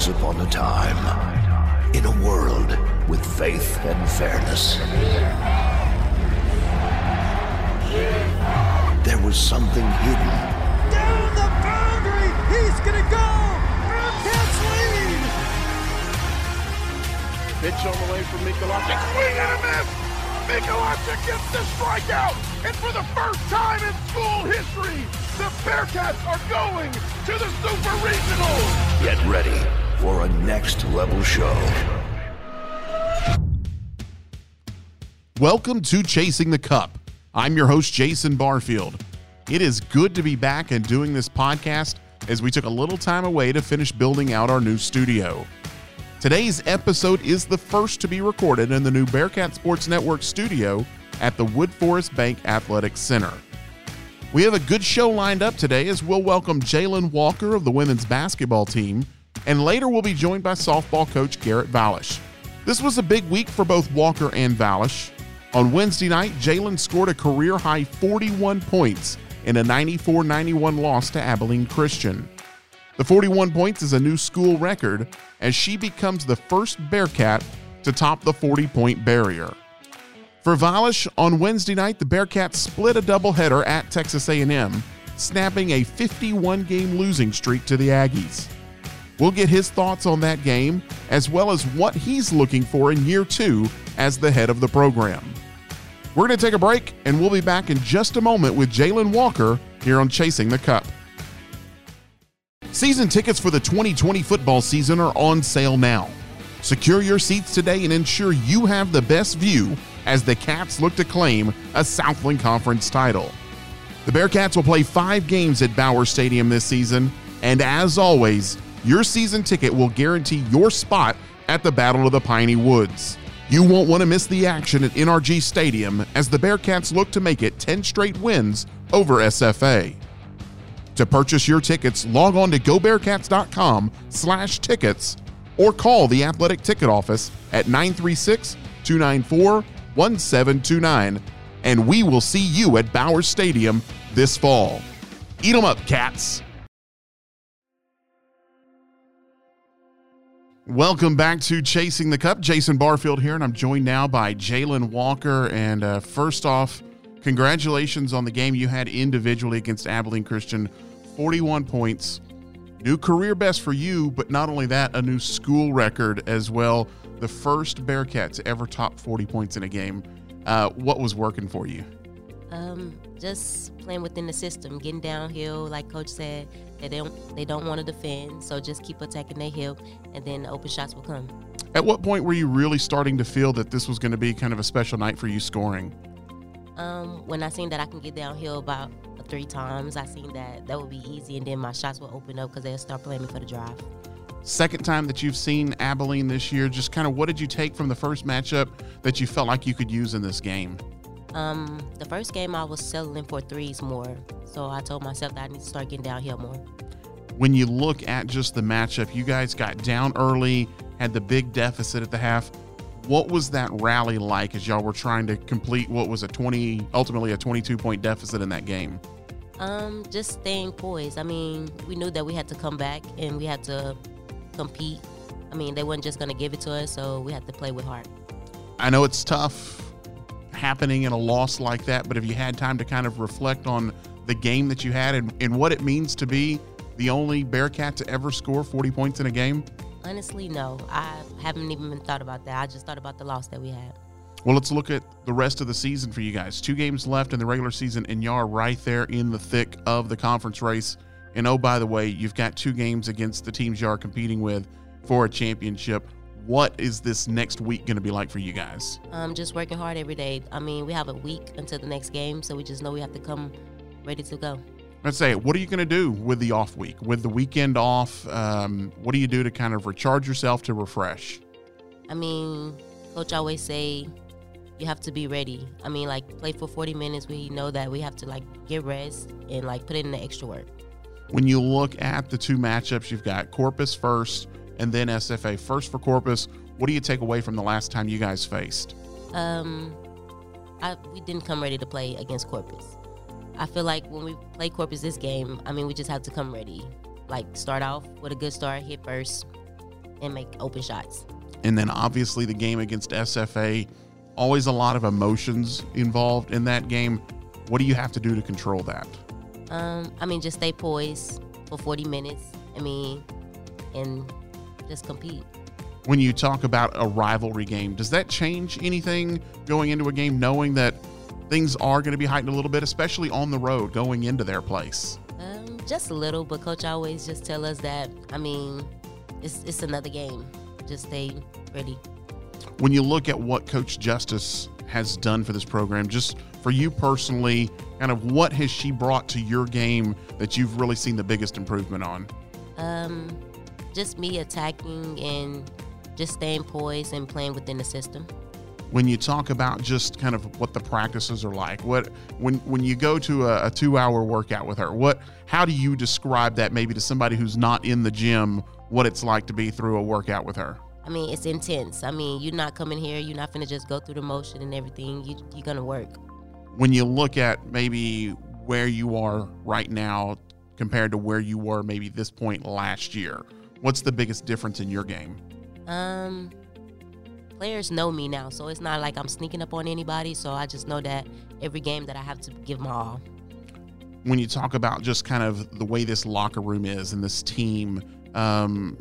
Once upon a time, in a world with faith and fairness, there was something hidden. Down the boundary! He's gonna go! Bearcats lead! Pitch on the way from Mikulášek. Swing and a miss! Mikulášek gets the strikeout! And for the first time in school history, the Bearcats are going to the Super Regional! Get ready for a next level show. Welcome to Chasing the Cup. I'm your host, Jason Barfield. It is good to be back and doing this podcast as we took a little time away to finish building out our new studio. Today's episode is the first to be recorded in the new Bearcat Sports Network studio at the Woodforest Bank Athletics Center. We have a good show lined up today as we'll welcome Jalen Walker of the women's basketball team, and later we'll be joined by softball coach Garrett Valish. This was a big week for both Walker and Valish. On Wednesday night, Jalen scored a career high 41 points in a 94 91 loss to Abilene Christian. The 41 points is a new school record as she becomes the first Bearcat to top the 40 point barrier. For Valish, on Wednesday night, the Bearcats split a doubleheader at Texas A&M, snapping a 51 game losing streak to the Aggies. We'll get his thoughts on that game, as well as what he's looking for in year two as the head of the program. We're going to take a break, and we'll be back in just a moment with Jalen Walker here on Chasing the Cup. Season tickets for the 2020 football season are on sale now. Secure your seats today and ensure you have the best view as the Cats look to claim a Southland Conference title. The Bearcats will play five games at Bowers Stadium this season, and as always, your season ticket will guarantee your spot at the Battle of the Piney Woods. You won't want to miss the action at NRG Stadium as the Bearcats look to make it 10 straight wins over SFA. To purchase your tickets, log on to gobearcats.com slash tickets or call the athletic ticket office at 936 294 1729 and we will see you at Bowers Stadium this fall. Eat 'em up, cats! Welcome back to Chasing the Cup. Jason Barfield here, and I'm joined now by Jalen Walker. And uh, first off, congratulations on the game you had individually against Abilene Christian 41 points. New career best for you, but not only that, a new school record as well. The first Bearcat to ever top 40 points in a game. Uh, what was working for you? Um, just playing within the system, getting downhill, like Coach said. They don't they don't want to defend, so just keep attacking their hill, and then the open shots will come. At what point were you really starting to feel that this was going to be kind of a special night for you scoring? Um, when I seen that I can get downhill about three times, I seen that that would be easy, and then my shots will open up because they'll start playing me for the drive. Second time that you've seen Abilene this year, just kind of what did you take from the first matchup that you felt like you could use in this game? Um, the first game I was settling for threes more, so I told myself that I need to start getting downhill more. When you look at just the matchup, you guys got down early, had the big deficit at the half. What was that rally like as y'all were trying to complete what was a 20, ultimately a 22 point deficit in that game? Um, just staying poised. I mean, we knew that we had to come back and we had to compete. I mean, they weren't just going to give it to us, so we had to play with heart. I know it's tough happening in a loss like that, but if you had time to kind of reflect on the game that you had and, and what it means to be the only Bearcat to ever score 40 points in a game? Honestly, no. I haven't even thought about that. I just thought about the loss that we had. Well, let's look at the rest of the season for you guys. Two games left in the regular season, and you are right there in the thick of the conference race. And oh, by the way, you've got two games against the teams you are competing with for a championship. What is this next week going to be like for you guys? Um, just working hard every day. I mean, we have a week until the next game, so we just know we have to come ready to go. Let's say, what are you going to do with the off week, with the weekend off? Um, what do you do to kind of recharge yourself to refresh? I mean, coach always say you have to be ready. I mean, like play for 40 minutes. We know that we have to like get rest and like put in the extra work. When you look at the two matchups, you've got Corpus first and then SFA. First for Corpus, what do you take away from the last time you guys faced? Um, I, we didn't come ready to play against Corpus. I feel like when we play Corpus this game, I mean, we just have to come ready. Like start off with a good start, hit first, and make open shots. And then obviously the game against SFA, always a lot of emotions involved in that game. What do you have to do to control that? Um, I mean, just stay poised for 40 minutes. I mean, and just compete. When you talk about a rivalry game, does that change anything going into a game, knowing that things are going to be heightened a little bit, especially on the road going into their place? Um, just a little, but coach always just tell us that. I mean, it's it's another game. Just stay ready. When you look at what Coach Justice has done for this program, just for you personally, kind of what has she brought to your game that you've really seen the biggest improvement on? Um, just me attacking and just staying poised and playing within the system. When you talk about just kind of what the practices are like, what when when you go to a, a two-hour workout with her, what how do you describe that maybe to somebody who's not in the gym? What it's like to be through a workout with her? I mean, it's intense. I mean, you're not coming here. You're not gonna just go through the motion and everything. You, you're gonna work. When you look at maybe where you are right now compared to where you were maybe this point last year, what's the biggest difference in your game? Um, players know me now, so it's not like I'm sneaking up on anybody. So I just know that every game that I have to give my all. When you talk about just kind of the way this locker room is and this team, um,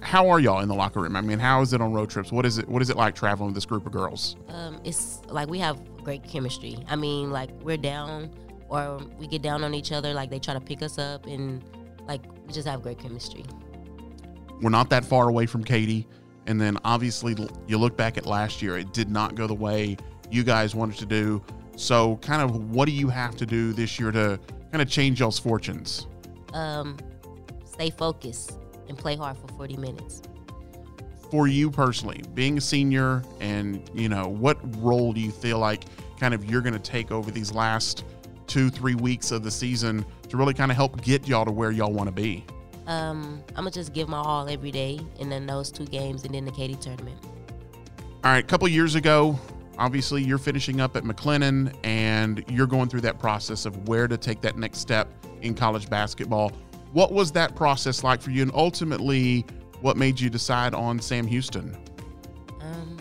how are y'all in the locker room? I mean, how is it on road trips? What is it? What is it like traveling with this group of girls? Um, it's like we have great chemistry. I mean, like we're down or we get down on each other. Like they try to pick us up, and like we just have great chemistry. We're not that far away from Katy. and then obviously you look back at last year. It did not go the way you guys wanted to do. So, kind of, what do you have to do this year to kind of change y'all's fortunes? Um, stay focused and play hard for 40 minutes. For you personally, being a senior, and you know, what role do you feel like kind of you're going to take over these last two, three weeks of the season to really kind of help get y'all to where y'all want to be? Um, I'm gonna just give my all every day, and then those two games, and then the Katy tournament. All right, a couple years ago, obviously you're finishing up at McLennan and you're going through that process of where to take that next step in college basketball. What was that process like for you? And ultimately, what made you decide on Sam Houston? Um,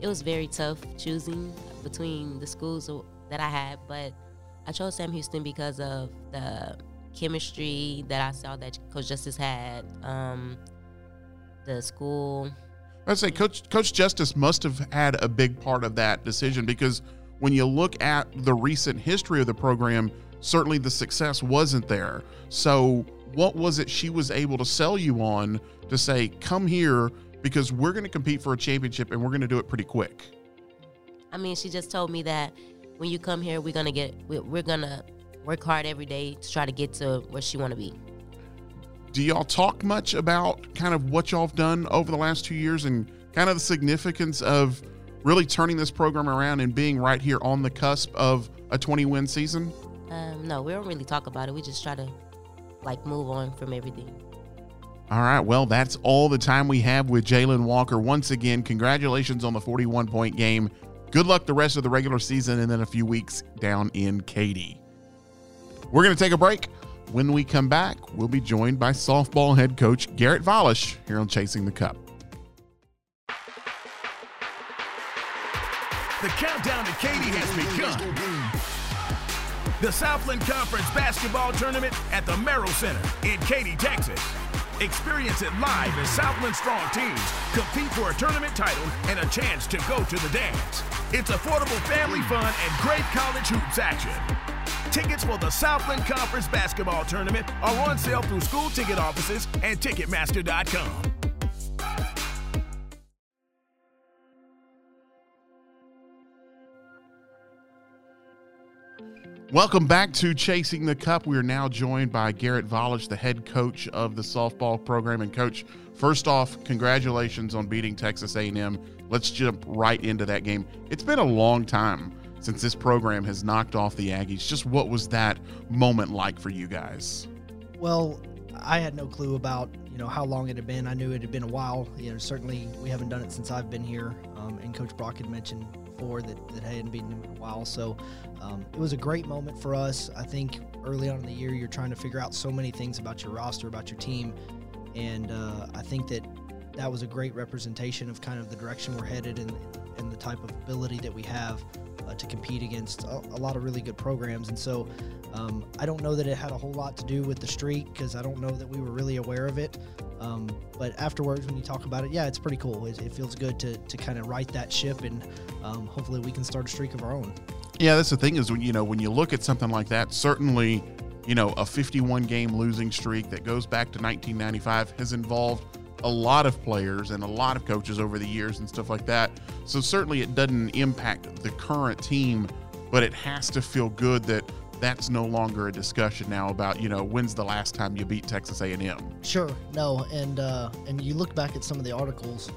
it was very tough choosing between the schools that I had, but I chose Sam Houston because of the chemistry that I saw that Coach Justice had. Um, the school. I'd say Coach Coach Justice must have had a big part of that decision because when you look at the recent history of the program, certainly the success wasn't there. So, what was it she was able to sell you on to say, come here because we're going to compete for a championship and we're going to do it pretty quick? I mean, she just told me that when you come here, we're going to get, we're going to work hard every day to try to get to where she want to be. Do y'all talk much about kind of what y'all have done over the last two years and kind of the significance of really turning this program around and being right here on the cusp of a 20 win season? Um, no, we don't really talk about it. We just try to like move on from everything. All right. Well, that's all the time we have with Jalen Walker. Once again, congratulations on the 41 point game. Good luck the rest of the regular season and then a few weeks down in Katy. We're going to take a break. When we come back, we'll be joined by softball head coach Garrett Volish here on Chasing the Cup. The countdown to Katy has begun. The Southland Conference Basketball Tournament at the Merrell Center in Katy, Texas. Experience it live as Southland Strong teams compete for a tournament title and a chance to go to the dance. It's affordable family fun and great college hoops action. Tickets for the Southland Conference Basketball Tournament are on sale through school ticket offices and Ticketmaster.com. Welcome back to Chasing the Cup. We are now joined by Garrett Volish, the head coach of the softball program. And coach, first off, congratulations on beating Texas A&M. Let's jump right into that game. It's been a long time since this program has knocked off the Aggies. Just what was that moment like for you guys? Well, I had no clue about you know how long it had been. I knew it had been a while. You know, certainly we haven't done it since I've been here. Um, and Coach Brock had mentioned before that that hadn't been in a while. So um, it was a great moment for us. I think early on in the year, you're trying to figure out so many things about your roster, about your team, and uh, I think that that was a great representation of kind of the direction we're headed and, and the type of ability that we have uh, to compete against a, a, lot of really good programs. And so um, I don't know that it had a whole lot to do with the streak because I don't know that we were really aware of it. Um, but afterwards, when you talk about it, yeah, it's pretty cool. It, it feels good to, to kind of right that ship and um, hopefully we can start a streak of our own. Yeah, that's the thing is when you know when you look at something like that, certainly you know a 51 game losing streak that goes back to 1995 has involved a lot of players and a lot of coaches over the years and stuff like that. So certainly it doesn't impact the current team, but it has to feel good that that's no longer a discussion now about you know when's the last time you beat Texas A&M. Sure, no, and uh, and you look back at some of the articles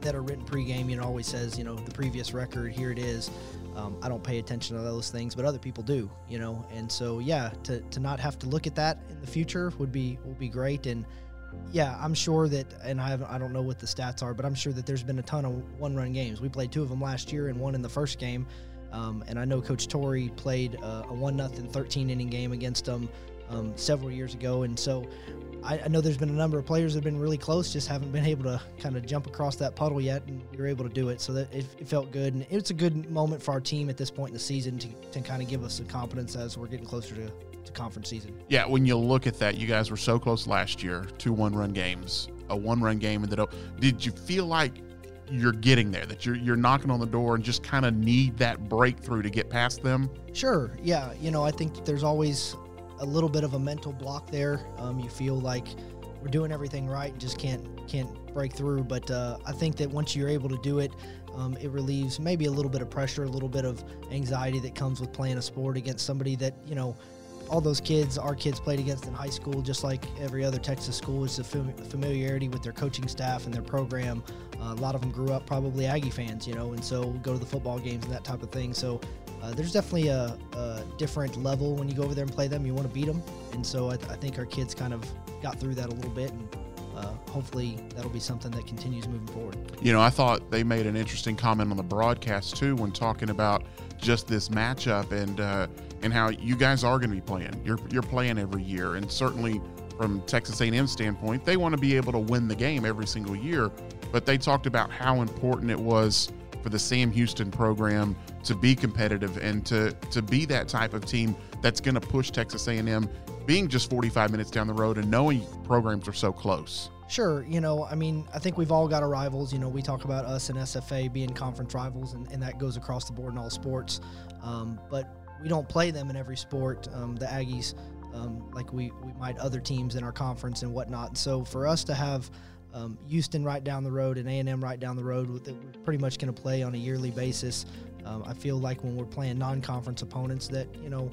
that are written pregame. You know, always says you know the previous record. Here it is. Um, I don't pay attention to those things, but other people do. You know, and so yeah, to, to not have to look at that in the future would be would be great. And yeah, I'm sure that, and I I don't know what the stats are, but I'm sure that there's been a ton of one run games. We played two of them last year and one in the first game. Um, and I know Coach Torrey played a one nothing 13 inning game against them um, several years ago, and so I, I, know there's been a number of players that have been really close, just haven't been able to kind of jump across that puddle yet, and we were able to do it. So that it, it felt good, and it's a good moment for our team at this point in the season to, to kind of give us some confidence as we're getting closer to, to conference season. Yeah, when you look at that, you guys were so close last year, two one run games, a one run game ended up. Did you feel like you're getting there that you're you're knocking on the door and just kind of need that breakthrough to get past them sure yeah you know i think there's always a little bit of a mental block there. Um, you feel like we're doing everything right and just can't can't break through. But uh, I think that once you're able to do it, um, it relieves maybe a little bit of pressure, a little bit of anxiety that comes with playing a sport against somebody that you know. All those kids, our kids played against in high school, just like every other Texas school. It's a familiarity with their coaching staff and their program. Uh, a lot of them grew up probably Aggie fans, you know, and so go to the football games and that type of thing. So uh, there's definitely a, a, different level when you go over there and play them. You want to beat them, and so I, th- I, think our kids kind of got through that a little bit, and uh, hopefully that'll be something that continues moving forward. You know, I thought they made an interesting comment on the broadcast too when talking about just this matchup and uh, and how you guys are going to be playing. You're you're playing every year, and certainly from Texas A&M standpoint, they want to be able to win the game every single year. But they talked about how important it was for the Sam Houston program to be competitive and to to be that type of team that's going to push Texas A&M being just 45 minutes down the road and knowing programs are so close. Sure, you know, I mean, I think we've all got our rivals. You know, we talk about us and SFA being conference rivals, and, and that goes across the board in all sports. Um, but we don't play them in every sport. Um, the Aggies, um, like we we might other teams in our conference and whatnot. So for us to have um, Houston right down the road and A&M right down the road that we're pretty much going to play on a yearly basis. Um, I feel like when we're playing non-conference opponents that, you know,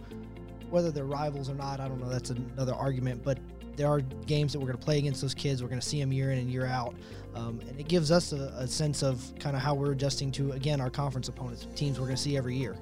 whether they're rivals or not, I don't know, that's another argument, but there are games that we're going to play against those kids. We're going to see them year in and year out. Um, and it gives us a, a sense of kind of how we're adjusting to, again, our conference opponents, teams we're going to see every year,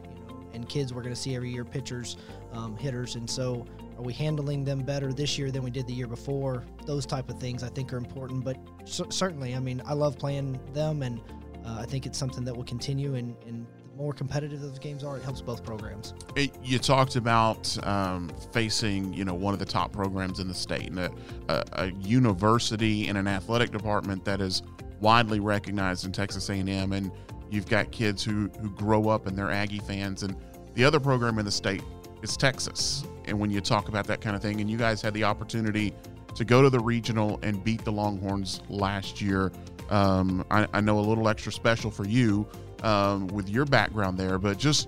and kids we're going to see every year, pitchers, um, hitters. And so are we handling them better this year than we did the year before? Those type of things I think are important. But c- certainly, I mean, I love playing them, and uh, I think it's something that will continue. And, and the more competitive those games are, it helps both programs. It, you talked about um, facing, you know, one of the top programs in the state, and a, a, a university and an athletic department that is widely recognized in Texas A&M, and you've got kids who who grow up and they're Aggie fans, and the other program in the state is Texas and when you talk about that kind of thing. And you guys had the opportunity to go to the regional and beat the Longhorns last year. Um, I, I, know a little extra special for you um, with your background there, but just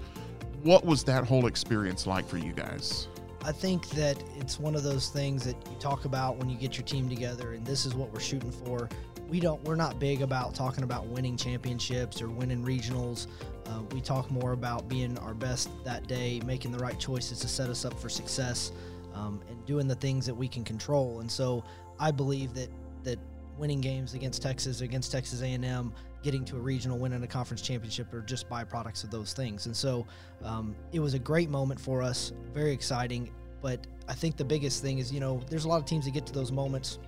what was that whole experience like for you guys? I think that it's one of those things that you talk about when you get your team together, and this is what we're shooting for. We don't, we're not big about talking about winning championships or winning regionals. Uh, we talk more about being our best that day, making the right choices to set us up for success, um, and doing the things that we can control. And so I believe that that winning games against Texas, against Texas A&M, getting to a regional, winning a conference championship are just byproducts of those things. And so um, it was a great moment for us, very exciting. But I think the biggest thing is, you know, there's a lot of teams that get to those moments,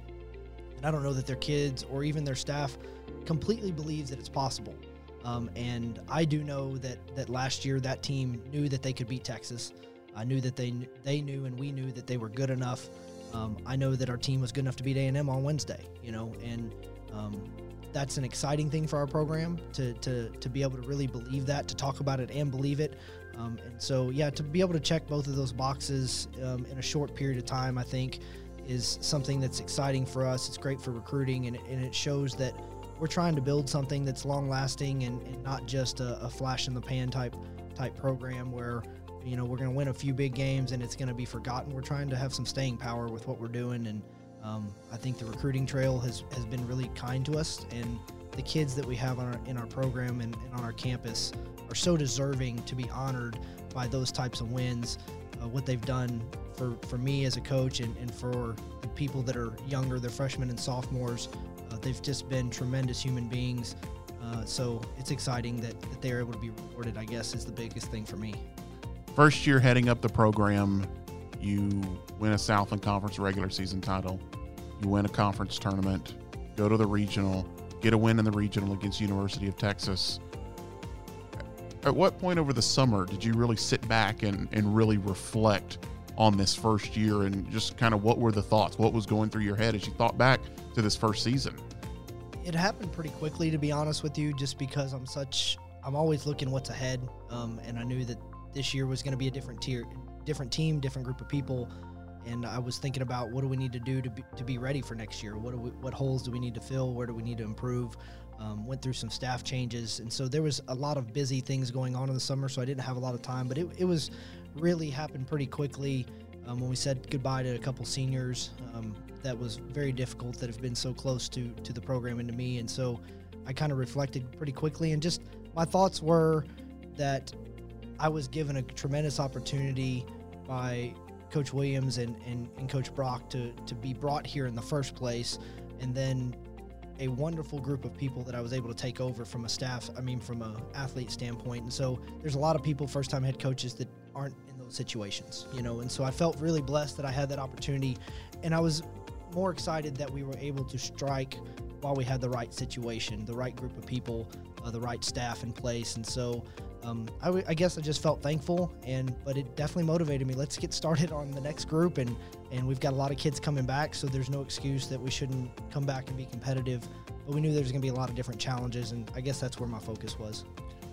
and I don't know that their kids or even their staff completely believes that it's possible. Um, and I do know that that last year that team knew that they could beat Texas. I knew that they they knew and we knew that they were good enough. Um, I know that our team was good enough to beat A&M on Wednesday, you know, and Um, that's an exciting thing for our program to, to, to be able to really believe that, to talk about it and believe it. Um, and so, yeah, to be able to check both of those boxes um, in a short period of time, I think is something that's exciting for us. It's great for recruiting, and, and it shows that we're trying to build something that's long lasting and, and, not just a, a, flash in the pan type type program where you know we're going to win a few big games and it's going to be forgotten. We're trying to have some staying power with what we're doing, and um, I think the recruiting trail has, has been really kind to us, and the kids that we have our, in our program and, and, on our campus are so deserving to be honored by those types of wins. Uh, what they've done for, for me as a coach and, and for the people that are younger, the freshmen and sophomores, uh, they've just been tremendous human beings. Uh, so it's exciting that, that they're able to be rewarded, I guess, is the biggest thing for me. First year heading up the program, you win a Southland Conference regular season title, you win a conference tournament, go to the regional, get a win in the regional against University of Texas. At what point over the summer did you really sit back and, and really reflect on this first year and just kind of what were the thoughts? What was going through your head as you thought back to this first season? It happened pretty quickly, to be honest with you, just because I'm such, I'm always looking what's ahead. Um, and I knew that this year was going to be a different tier, different team, different group of people, and I was thinking about what do we need to do to be, to be ready for next year? What do we, what holes do we need to fill? Where do we need to improve? Um, went through some staff changes, and so there was a lot of busy things going on in the summer, so I didn't have a lot of time. But it, it was really happened pretty quickly um, when we said goodbye to a couple seniors. Um, that was very difficult that have been so close to to the program and to me, and so I kind of reflected pretty quickly, and just my thoughts were that I was given a tremendous opportunity by Coach Williams and, and, and Coach Brock to, to be brought here in the first place. And then a wonderful group of people that I was able to take over from a staff, I mean, from a athlete standpoint. And so there's a lot of people, first time head coaches, that aren't in those situations, you know. And so I felt really blessed that I had that opportunity. And I was more excited that we were able to strike while we had the right situation, the right group of people, uh, the right staff in place. And so um, I, w- I guess I just felt thankful, and but it definitely motivated me. Let's get started on the next group, and and we've got a lot of kids coming back, so there's no excuse that we shouldn't come back and be competitive. But we knew there's going to be a lot of different challenges, and I guess that's where my focus was.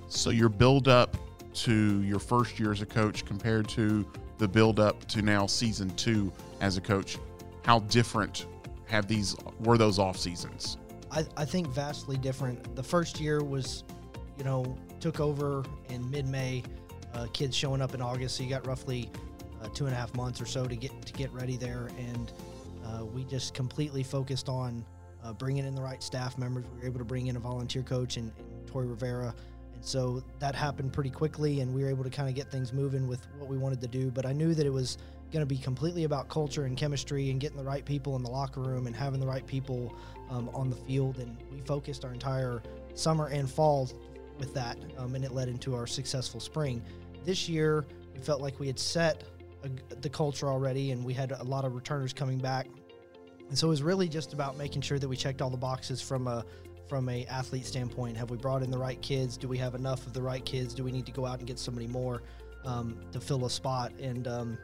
So your build up to your first year as a coach compared to the build up to now season two as a coach, how different have these were those off seasons? I, I think vastly different. The first year was, you know, took over in mid-May. Uh, kids showing up in August, so you got roughly uh, two and a half months or so to get to get ready there, and uh, we just completely focused on uh, bringing in the right staff members. We were able to bring in a volunteer coach and, and Tori Rivera, and so that happened pretty quickly, and we were able to kind of get things moving with what we wanted to do. But I knew that it was going to be completely about culture and chemistry and getting the right people in the locker room and having the right people um, on the field, and we focused our entire summer and fall with that, um, and it led into our successful spring. This year, we felt like we had set a, the culture already, and we had a lot of returners coming back, and so it was really just about making sure that we checked all the boxes from a from a athlete standpoint. Have we brought in the right kids? Do we have enough of the right kids? Do we need to go out and get somebody more um, to fill a spot? And um,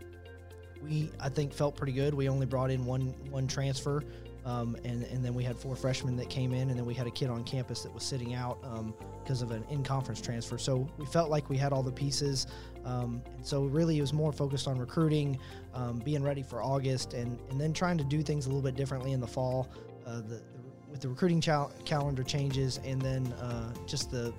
we, I think, felt pretty good. We only brought in one one transfer. Um, and, and then we had four freshmen that came in, and then we had a kid on campus that was sitting out because um, of an in conference transfer. So we felt like we had all the pieces. Um, and so really it was more focused on recruiting, um, being ready for August, and, and then trying to do things a little bit differently in the fall. Uh, the, with the recruiting cal- calendar changes, and then uh, just the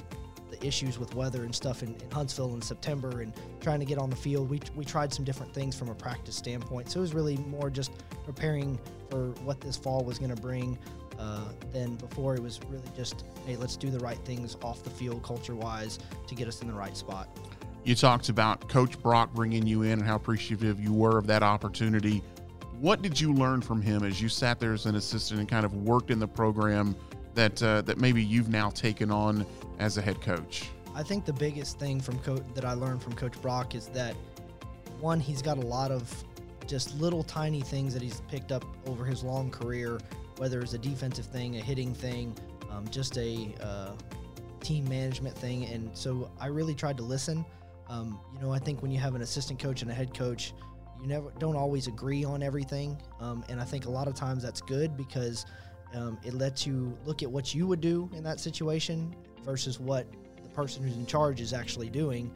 the issues with weather and stuff in, in, Huntsville in September and trying to get on the field. We, we tried some different things from a practice standpoint. So it was really more just preparing for what this fall was going to bring uh, than before. It was really just, hey, let's do the right things off the field culture wise to get us in the right spot. You talked about Coach Brock bringing you in and how appreciative you were of that opportunity. What did you learn from him as you sat there as an assistant and kind of worked in the program that uh, that maybe you've now taken on as a head coach? I think the biggest thing from coach that I learned from Coach Brock is that one, he's got a lot of just little tiny things that he's picked up over his long career, whether it's a defensive thing, a hitting thing, um, just a uh, team management thing. And so I really tried to listen. Um, you know, I think when you have an assistant coach and a head coach, you never don't always agree on everything, um, and I think a lot of times that's good because Um, it lets you look at what you would do in that situation versus what the person who's in charge is actually doing.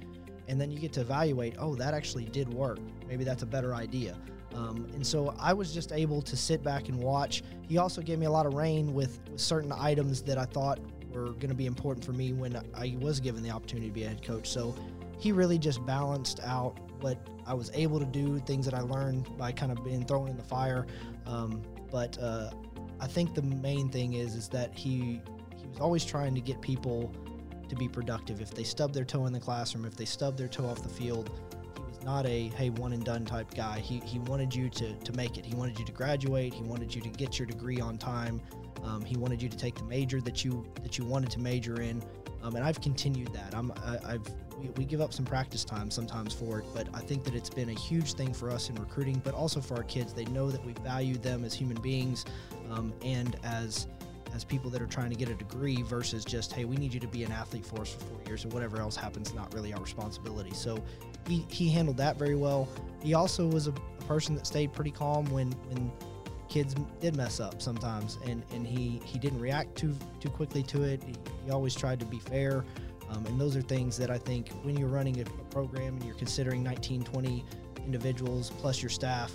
And then you get to evaluate, oh, that actually did work. Maybe that's a better idea. Um, and so I was just able to sit back and watch. He also gave me a lot of reign with, with certain items that I thought were going to be important for me when I was given the opportunity to be a head coach. So he really just balanced out what I was able to do, things that I learned by kind of being thrown in the fire. Um, but uh, I think the main thing is is that he he was always trying to get people to be productive. If they stub their toe in the classroom, if they stub their toe off the field, he was not a hey one and done type guy. He, he wanted you to, to make it. He wanted you to graduate. He wanted you to get your degree on time. Um, he wanted you to take the major that you that you wanted to major in. Um, and I've continued that. I'm I, have we, we, give up some practice time sometimes for it, but I think that it's been a huge thing for us in recruiting, but also for our kids. They know that we value them as human beings um, and as as people that are trying to get a degree versus just hey we need you to be an athlete for us for four years and whatever else happens not really our responsibility. So he, he handled that very well. He also was a, a person that stayed pretty calm when when kids did mess up sometimes, and, and he, he didn't react too too quickly to it. He, he always tried to be fair, um, and those are things that I think when you're running a, a program and you're considering 19, 20 individuals plus your staff,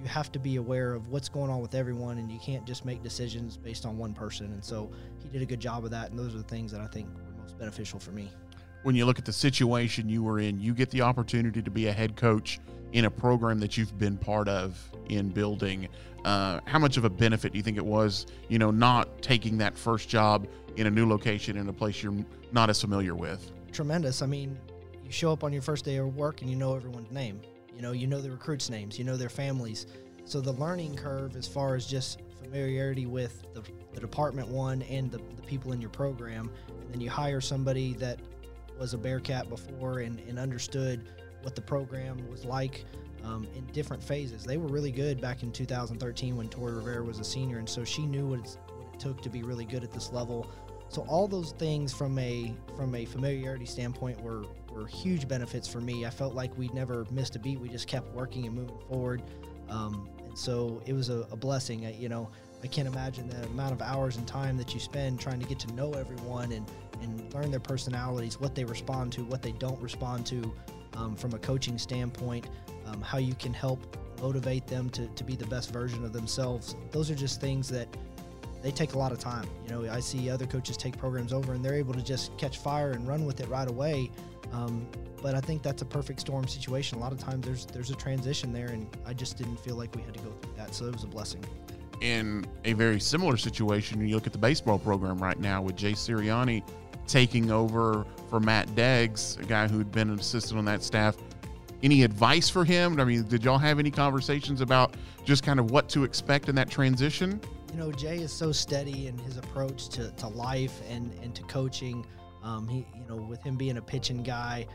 you have to be aware of what's going on with everyone, and you can't just make decisions based on one person. And so he did a good job of that, and those are the things that I think were most beneficial for me. When you look at the situation you were in, you get the opportunity to be a head coach in a program that you've been part of in building. Uh, how much of a benefit do you think it was, you know, not taking that first job in a new location in a place you're not as familiar with? Tremendous. I mean, you show up on your first day of work and you know everyone's name. You know, you know the recruits' names, you know their families. So the learning curve, as far as just familiarity with the, the department one and the, the people in your program, and then you hire somebody that was a Bearcat before and, and understood what the program was like um, in different phases. They were really good back in 2013 when Tori Rivera was a senior, and so she knew what, what it took to be really good at this level. So all those things from a from a familiarity standpoint were were huge benefits for me. I felt like we never missed a beat. We just kept working and moving forward, um, and so it was a, a blessing. I, you know, I can't imagine the amount of hours and time that you spend trying to get to know everyone and and learn their personalities, what they respond to, what they don't respond to, um, from a coaching standpoint, um, how you can help motivate them to, to be the best version of themselves. Those are just things that they take a lot of time. You know, I see other coaches take programs over and they're able to just catch fire and run with it right away. Um, but I think that's a perfect storm situation. A lot of times there's there's a transition there, and I just didn't feel like we had to go through that, so it was a blessing. In a very similar situation, you look at the baseball program right now with Jay Sirianni taking over for Matt Deggs, a guy who'd been an assistant on that staff. Any advice for him? I mean, did y'all have any conversations about just kind of what to expect in that transition? You know, Jay is so steady in his approach to, to life and, and to coaching. Um, he, you know, with him being a pitching guy,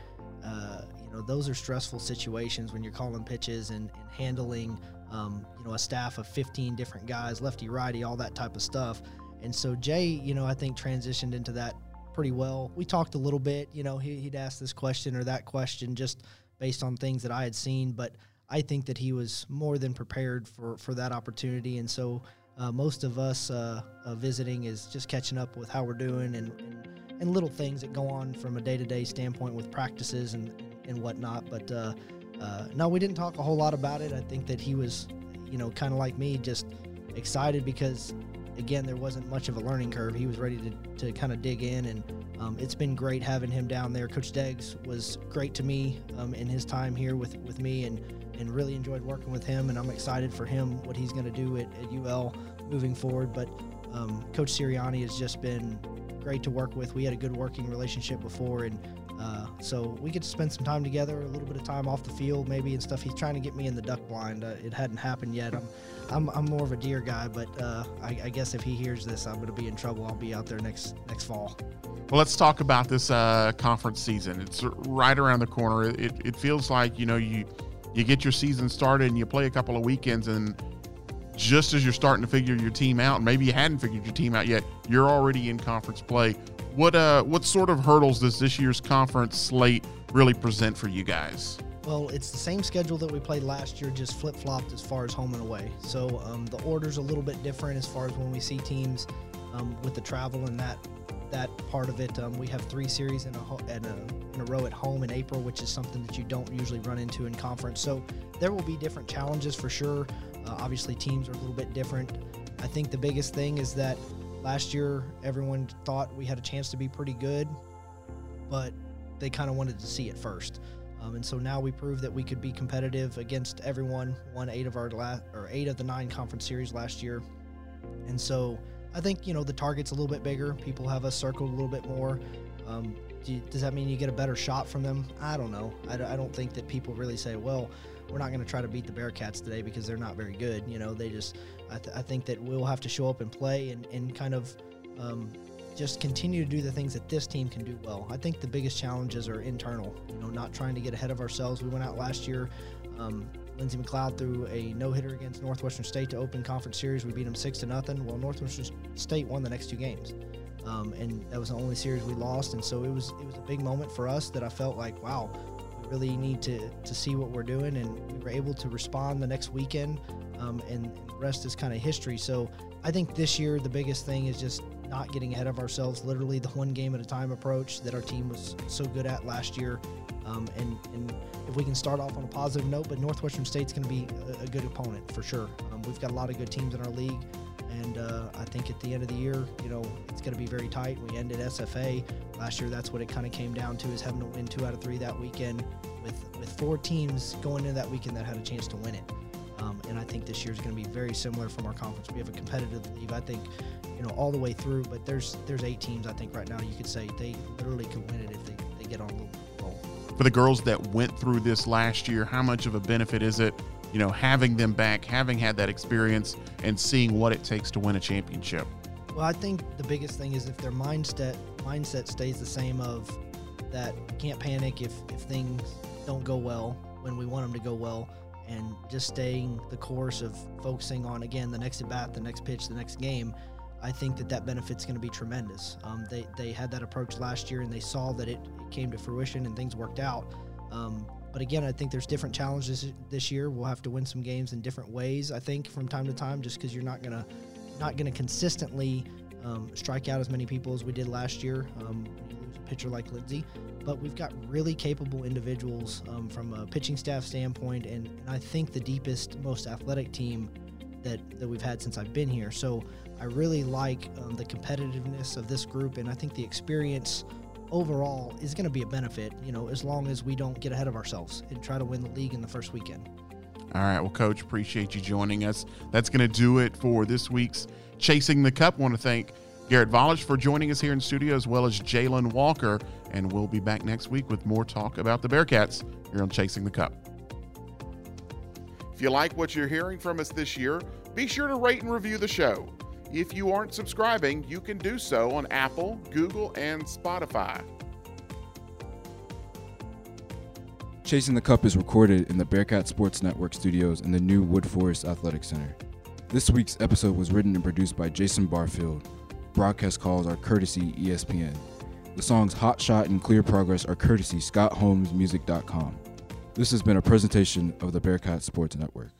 uh, you know, those are stressful situations when you're calling pitches and, and handling, um, you know, a staff of 15 different guys, lefty, righty, all that type of stuff. And so Jay, you know, I think transitioned into that pretty well. We talked a little bit, you know, he, would ask this question or that question just based on things that I had seen, but I think that he was more than prepared for, for that opportunity. And so uh, most of us uh, uh, visiting is just catching up with how we're doing and, and, and little things that go on from a day to day standpoint with practices and, and whatnot. But uh, uh, no, we didn't talk a whole lot about it. I think that he was, you know, kind of like me, just excited because again, there wasn't much of a learning curve. He was ready to, to kind of dig in, and um, it's been great having him down there. Coach Deggs was great to me um, in his time here with, with me, and, and really enjoyed working with him. And I'm excited for him what he's going to do at, at, UL moving forward. But um, Coach Sirianni has just been great to work with. We had a good working relationship before, and uh, so we get to spend some time together, a little bit of time off the field, maybe and stuff. He's trying to get me in the duck blind. Uh, it hadn't happened yet. I'm, I'm, I'm more of a deer guy, but uh, I, I, guess if he hears this, I'm going to be in trouble. I'll be out there next next fall. Well, let's talk about this uh, conference season. It's right around the corner. It, it feels like you know you you get your season started and you play a couple of weekends and just as you're starting to figure your team out, maybe you hadn't figured your team out yet, you're already in conference play. What uh what sort of hurdles does this year's conference slate really present for you guys? Well, it's the same schedule that we played last year, just flip flopped as far as home and away. So um, the order's a little bit different as far as when we see teams um, with the travel and that that part of it. Um, we have three series in a, ho- in a in a row at home in April, which is something that you don't usually run into in conference. So there will be different challenges for sure. Uh, obviously, teams are a little bit different. I think the biggest thing is that last year everyone thought we had a chance to be pretty good, but they kind of wanted to see it first. Um, and so now we prove that we could be competitive against everyone. Won eight of our la- or eight of the nine conference series last year, and so I think you know the target's a little bit bigger. People have us circled a little bit more. Um, do you, does that mean you get a better shot from them? I don't know. I don't think that people really say, well, we're not going to try to beat the Bearcats today because they're not very good. You know, they just. I, th- I think that we'll have to show up and play and, and kind of um, just continue to do the things that this team can do well. I think the biggest challenges are internal. You know, not trying to get ahead of ourselves. We went out last year. Um, Lindsey McLeod threw a no hitter against Northwestern State to open conference series. We beat them six to nothing. Well, Northwestern State won the next two games, um, and that was the only series we lost. And so it was it was a big moment for us that I felt like, wow, we really need to to see what we're doing, and we were able to respond the next weekend. Um, and, and the rest is kind of history. So I think this year the biggest thing is just not getting ahead of ourselves. Literally the one game at a time approach that our team was so good at last year. Um, and, and if we can start off on a positive note, but Northwestern State's going to be a, a, good opponent for sure. Um, we've got a lot of good teams in our league, and uh, I think at the end of the year, you know, it's going to be very tight. We ended SFA last year. That's what it kind of came down to: is having to win two out of three that weekend, with with four teams going into that weekend that had a chance to win it. Um, and I think this year is going to be very similar from our conference. We have a competitive league. I think, you know, all the way through. But there's there's eight teams. I think right now you could say they literally could win it if they, they get on a little roll. For the girls that went through this last year, how much of a benefit is it? You know, having them back, having had that experience, and seeing what it takes to win a championship. Well, I think the biggest thing is if their mindset mindset stays the same of that can't panic if if things don't go well when we want them to go well and just staying the course of focusing on again the next at bat, the next pitch, the next game. I think that that benefit's going to be tremendous. Um, they they had that approach last year and they saw that it, it came to fruition and things worked out. Um, but again, I think there's different challenges this year. We'll have to win some games in different ways. I think from time to time, just because you're not gonna not gonna consistently um, strike out as many people as we did last year. Um, pitcher like Lindsey, but we've got really capable individuals um, from a pitching staff standpoint, and, and, I think the deepest, most athletic team that that we've had since I've been here. So I really like um, the competitiveness of this group, and I think the experience overall is going to be a benefit. You know, as long as we don't get ahead of ourselves and try to win the league in the first weekend. All right. Well, Coach, appreciate you joining us. That's going to do it for this week's Chasing the Cup. want to thank Garrett Volich for joining us here in studio, as well as Jalen Walker. And we'll be back next week with more talk about the Bearcats here on Chasing the Cup. If you like what you're hearing from us this year, be sure to rate and review the show. If you aren't subscribing, you can do so on Apple, Google, and Spotify. Chasing the Cup is recorded in the Bearcat Sports Network studios in the new Woodforest Athletic Center. This week's episode was written and produced by Jason Barfield. Broadcast calls are courtesy ESPN. The songs Hot Shot and Clear Progress are courtesy ScottHolmesMusic.com. This has been a presentation of the Bearcat Sports Network.